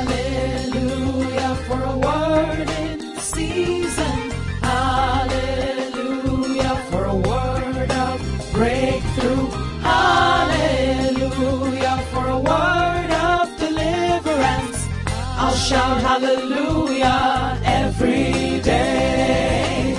Hallelujah for a word in season. Hallelujah for a word of breakthrough. Hallelujah for a word of deliverance. I'll shout hallelujah every day.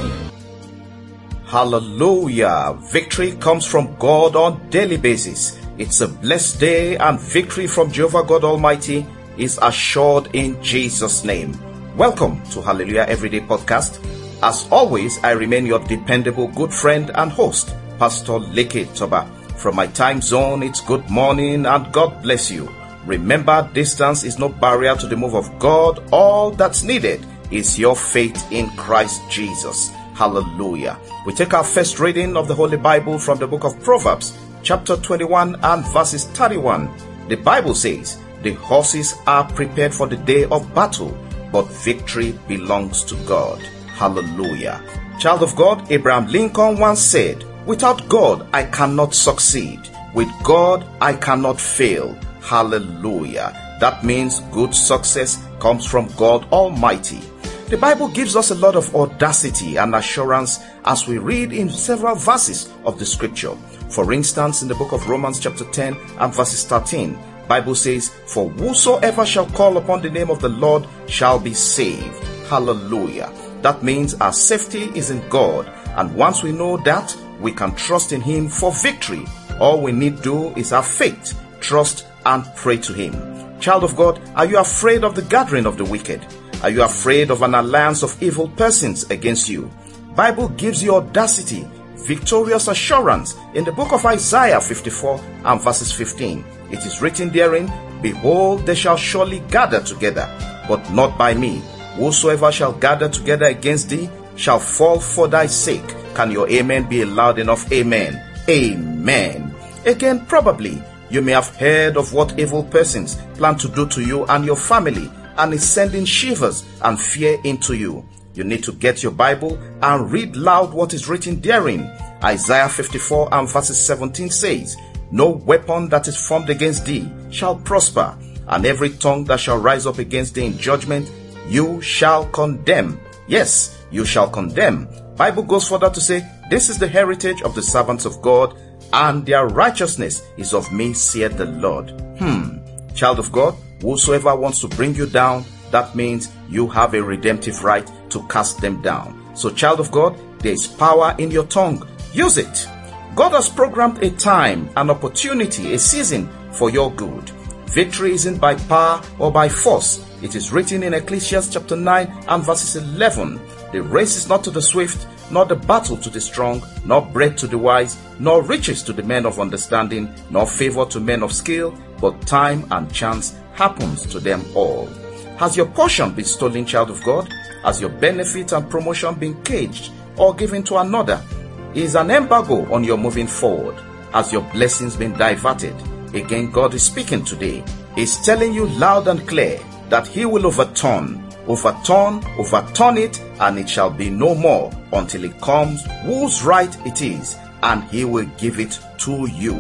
Hallelujah. Victory comes from God on daily basis. It's a blessed day and victory from Jehovah God Almighty is assured in Jesus' name. Welcome to Hallelujah Everyday Podcast. As always, I remain your dependable good friend and host, Pastor Leke Toba. From my time zone, it's good morning and God bless you. Remember, distance is no barrier to the move of God. All that's needed is your faith in Christ Jesus. Hallelujah. We take our first reading of the Holy Bible from the book of Proverbs, chapter 21 and verses 31. The Bible says, The horses are prepared for the day of battle, but victory belongs to God. Hallelujah. Child of God, Abraham Lincoln once said, Without God, I cannot succeed. With God, I cannot fail. Hallelujah. That means good success comes from God Almighty. The Bible gives us a lot of audacity and assurance as we read in several verses of the scripture. For instance, in the book of Romans chapter 10 and verses 13, Bible says, For whosoever shall call upon the name of the Lord shall be saved. Hallelujah. That means our safety is in God. And once we know that, we can trust in Him for victory. All we need do is have faith, trust, and pray to Him. Child of God, are you afraid of the gathering of the wicked? Are you afraid of an alliance of evil persons against you? Bible gives you audacity, victorious assurance in the book of Isaiah 54 and verses 15. It is written therein, Behold, they shall surely gather together, but not by me. Whosoever shall gather together against thee shall fall for thy sake. Can your amen be a loud enough amen? Amen. Again, probably you may have heard of what evil persons plan to do to you and your family and is sending shivers and fear into you. You need to get your Bible and read loud what is written therein. Isaiah 54 and verses 17 says, No weapon that is formed against thee shall prosper, and every tongue that shall rise up against thee in judgment, you shall condemn. Yes, you shall condemn. Bible goes further to say, This is the heritage of the servants of God, and their righteousness is of me, saith the Lord. Hmm. Child of God, whosoever wants to bring you down, that means you have a redemptive right to cast them down. So, child of God, there is power in your tongue. Use it. God has programmed a time, an opportunity, a season for your good. Victory isn't by power or by force. It is written in Ecclesiastes chapter 9 and verses 11. The race is not to the swift, nor the battle to the strong, nor bread to the wise, nor riches to the men of understanding, nor favor to men of skill, but time and chance happens to them all. Has your portion been stolen, child of God? Has your benefit and promotion been caged or given to another? Is an embargo on your moving forward? Has your blessings been diverted? Again, God is speaking today. He's telling you loud and clear that He will overturn, overturn, overturn it, and it shall be no more until it comes whose right it is, and He will give it to you.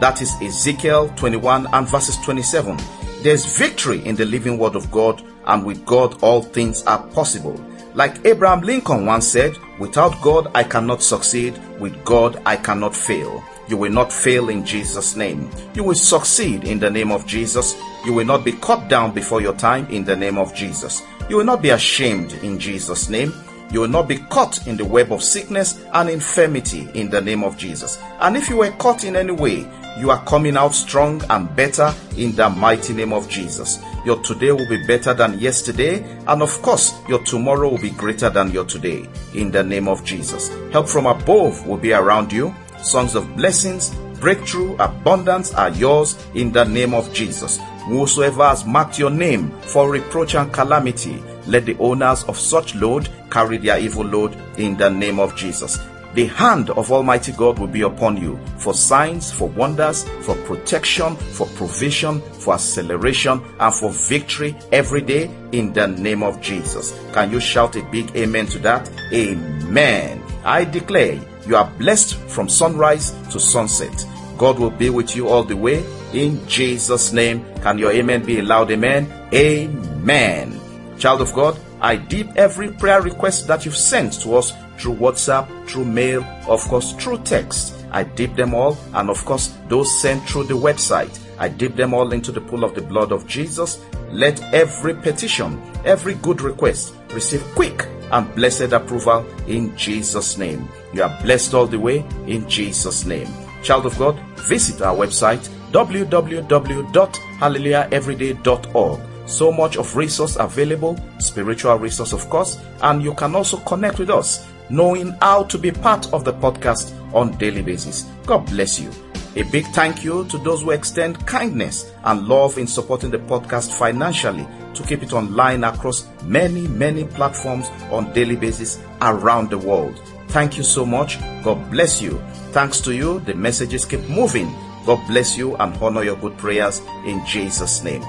That is Ezekiel 21 and verses 27. There's victory in the living word of God, and with God all things are possible. Like Abraham Lincoln once said, without God I cannot succeed, with God I cannot fail. You will not fail in Jesus' name. You will succeed in the name of Jesus. You will not be cut down before your time in the name of Jesus. You will not be ashamed in Jesus' name. You will not be caught in the web of sickness and infirmity in the name of Jesus. And if you were caught in any way, you are coming out strong and better in the mighty name of Jesus. Your today will be better than yesterday, and of course, your tomorrow will be greater than your today in the name of Jesus. Help from above will be around you. Songs of blessings, breakthrough, abundance are yours in the name of Jesus. Whosoever has marked your name for reproach and calamity, let the owners of such load carry their evil load in the name of Jesus. The hand of Almighty God will be upon you for signs, for wonders, for protection, for provision, for acceleration, and for victory every day in the name of Jesus. Can you shout a big amen to that? Amen. I declare you are blessed from sunrise to sunset. God will be with you all the way. In Jesus' name, can your amen be a loud amen? Amen. Child of God, I dip every prayer request that you've sent to us through WhatsApp, through mail, of course, through text. I dip them all, and of course, those sent through the website. I dip them all into the pool of the blood of Jesus. Let every petition, every good request receive quick and blessed approval in Jesus' name. You are blessed all the way in Jesus' name. Child of God, visit our website www.hallelujaheveryday.org. So much of resource available, spiritual resource of course, and you can also connect with us knowing how to be part of the podcast on daily basis. God bless you. A big thank you to those who extend kindness and love in supporting the podcast financially to keep it online across many, many platforms on daily basis around the world. Thank you so much. God bless you. Thanks to you, the messages keep moving. God bless you and honor your good prayers in Jesus' name.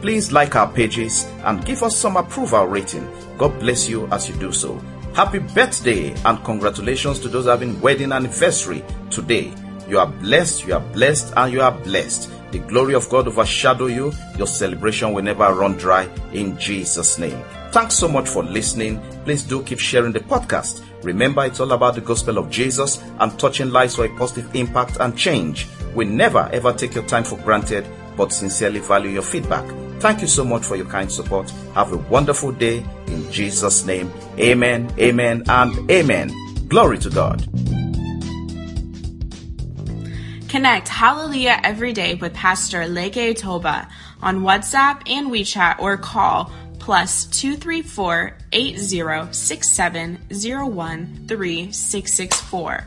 Please like our pages and give us some approval rating. God bless you as you do so. Happy birthday and congratulations to those having wedding anniversary today. You are blessed, you are blessed, and you are blessed. The glory of God overshadow you. Your celebration will never run dry in Jesus' name. Thanks so much for listening. Please do keep sharing the podcast. Remember, it's all about the gospel of Jesus and touching lives for a positive impact and change. We never ever take your time for granted, but sincerely value your feedback. Thank you so much for your kind support. Have a wonderful day in Jesus' name. Amen, amen, and amen. Glory to God. Connect Hallelujah every day with Pastor Leke Toba on WhatsApp and WeChat or call plus 234 8067 3664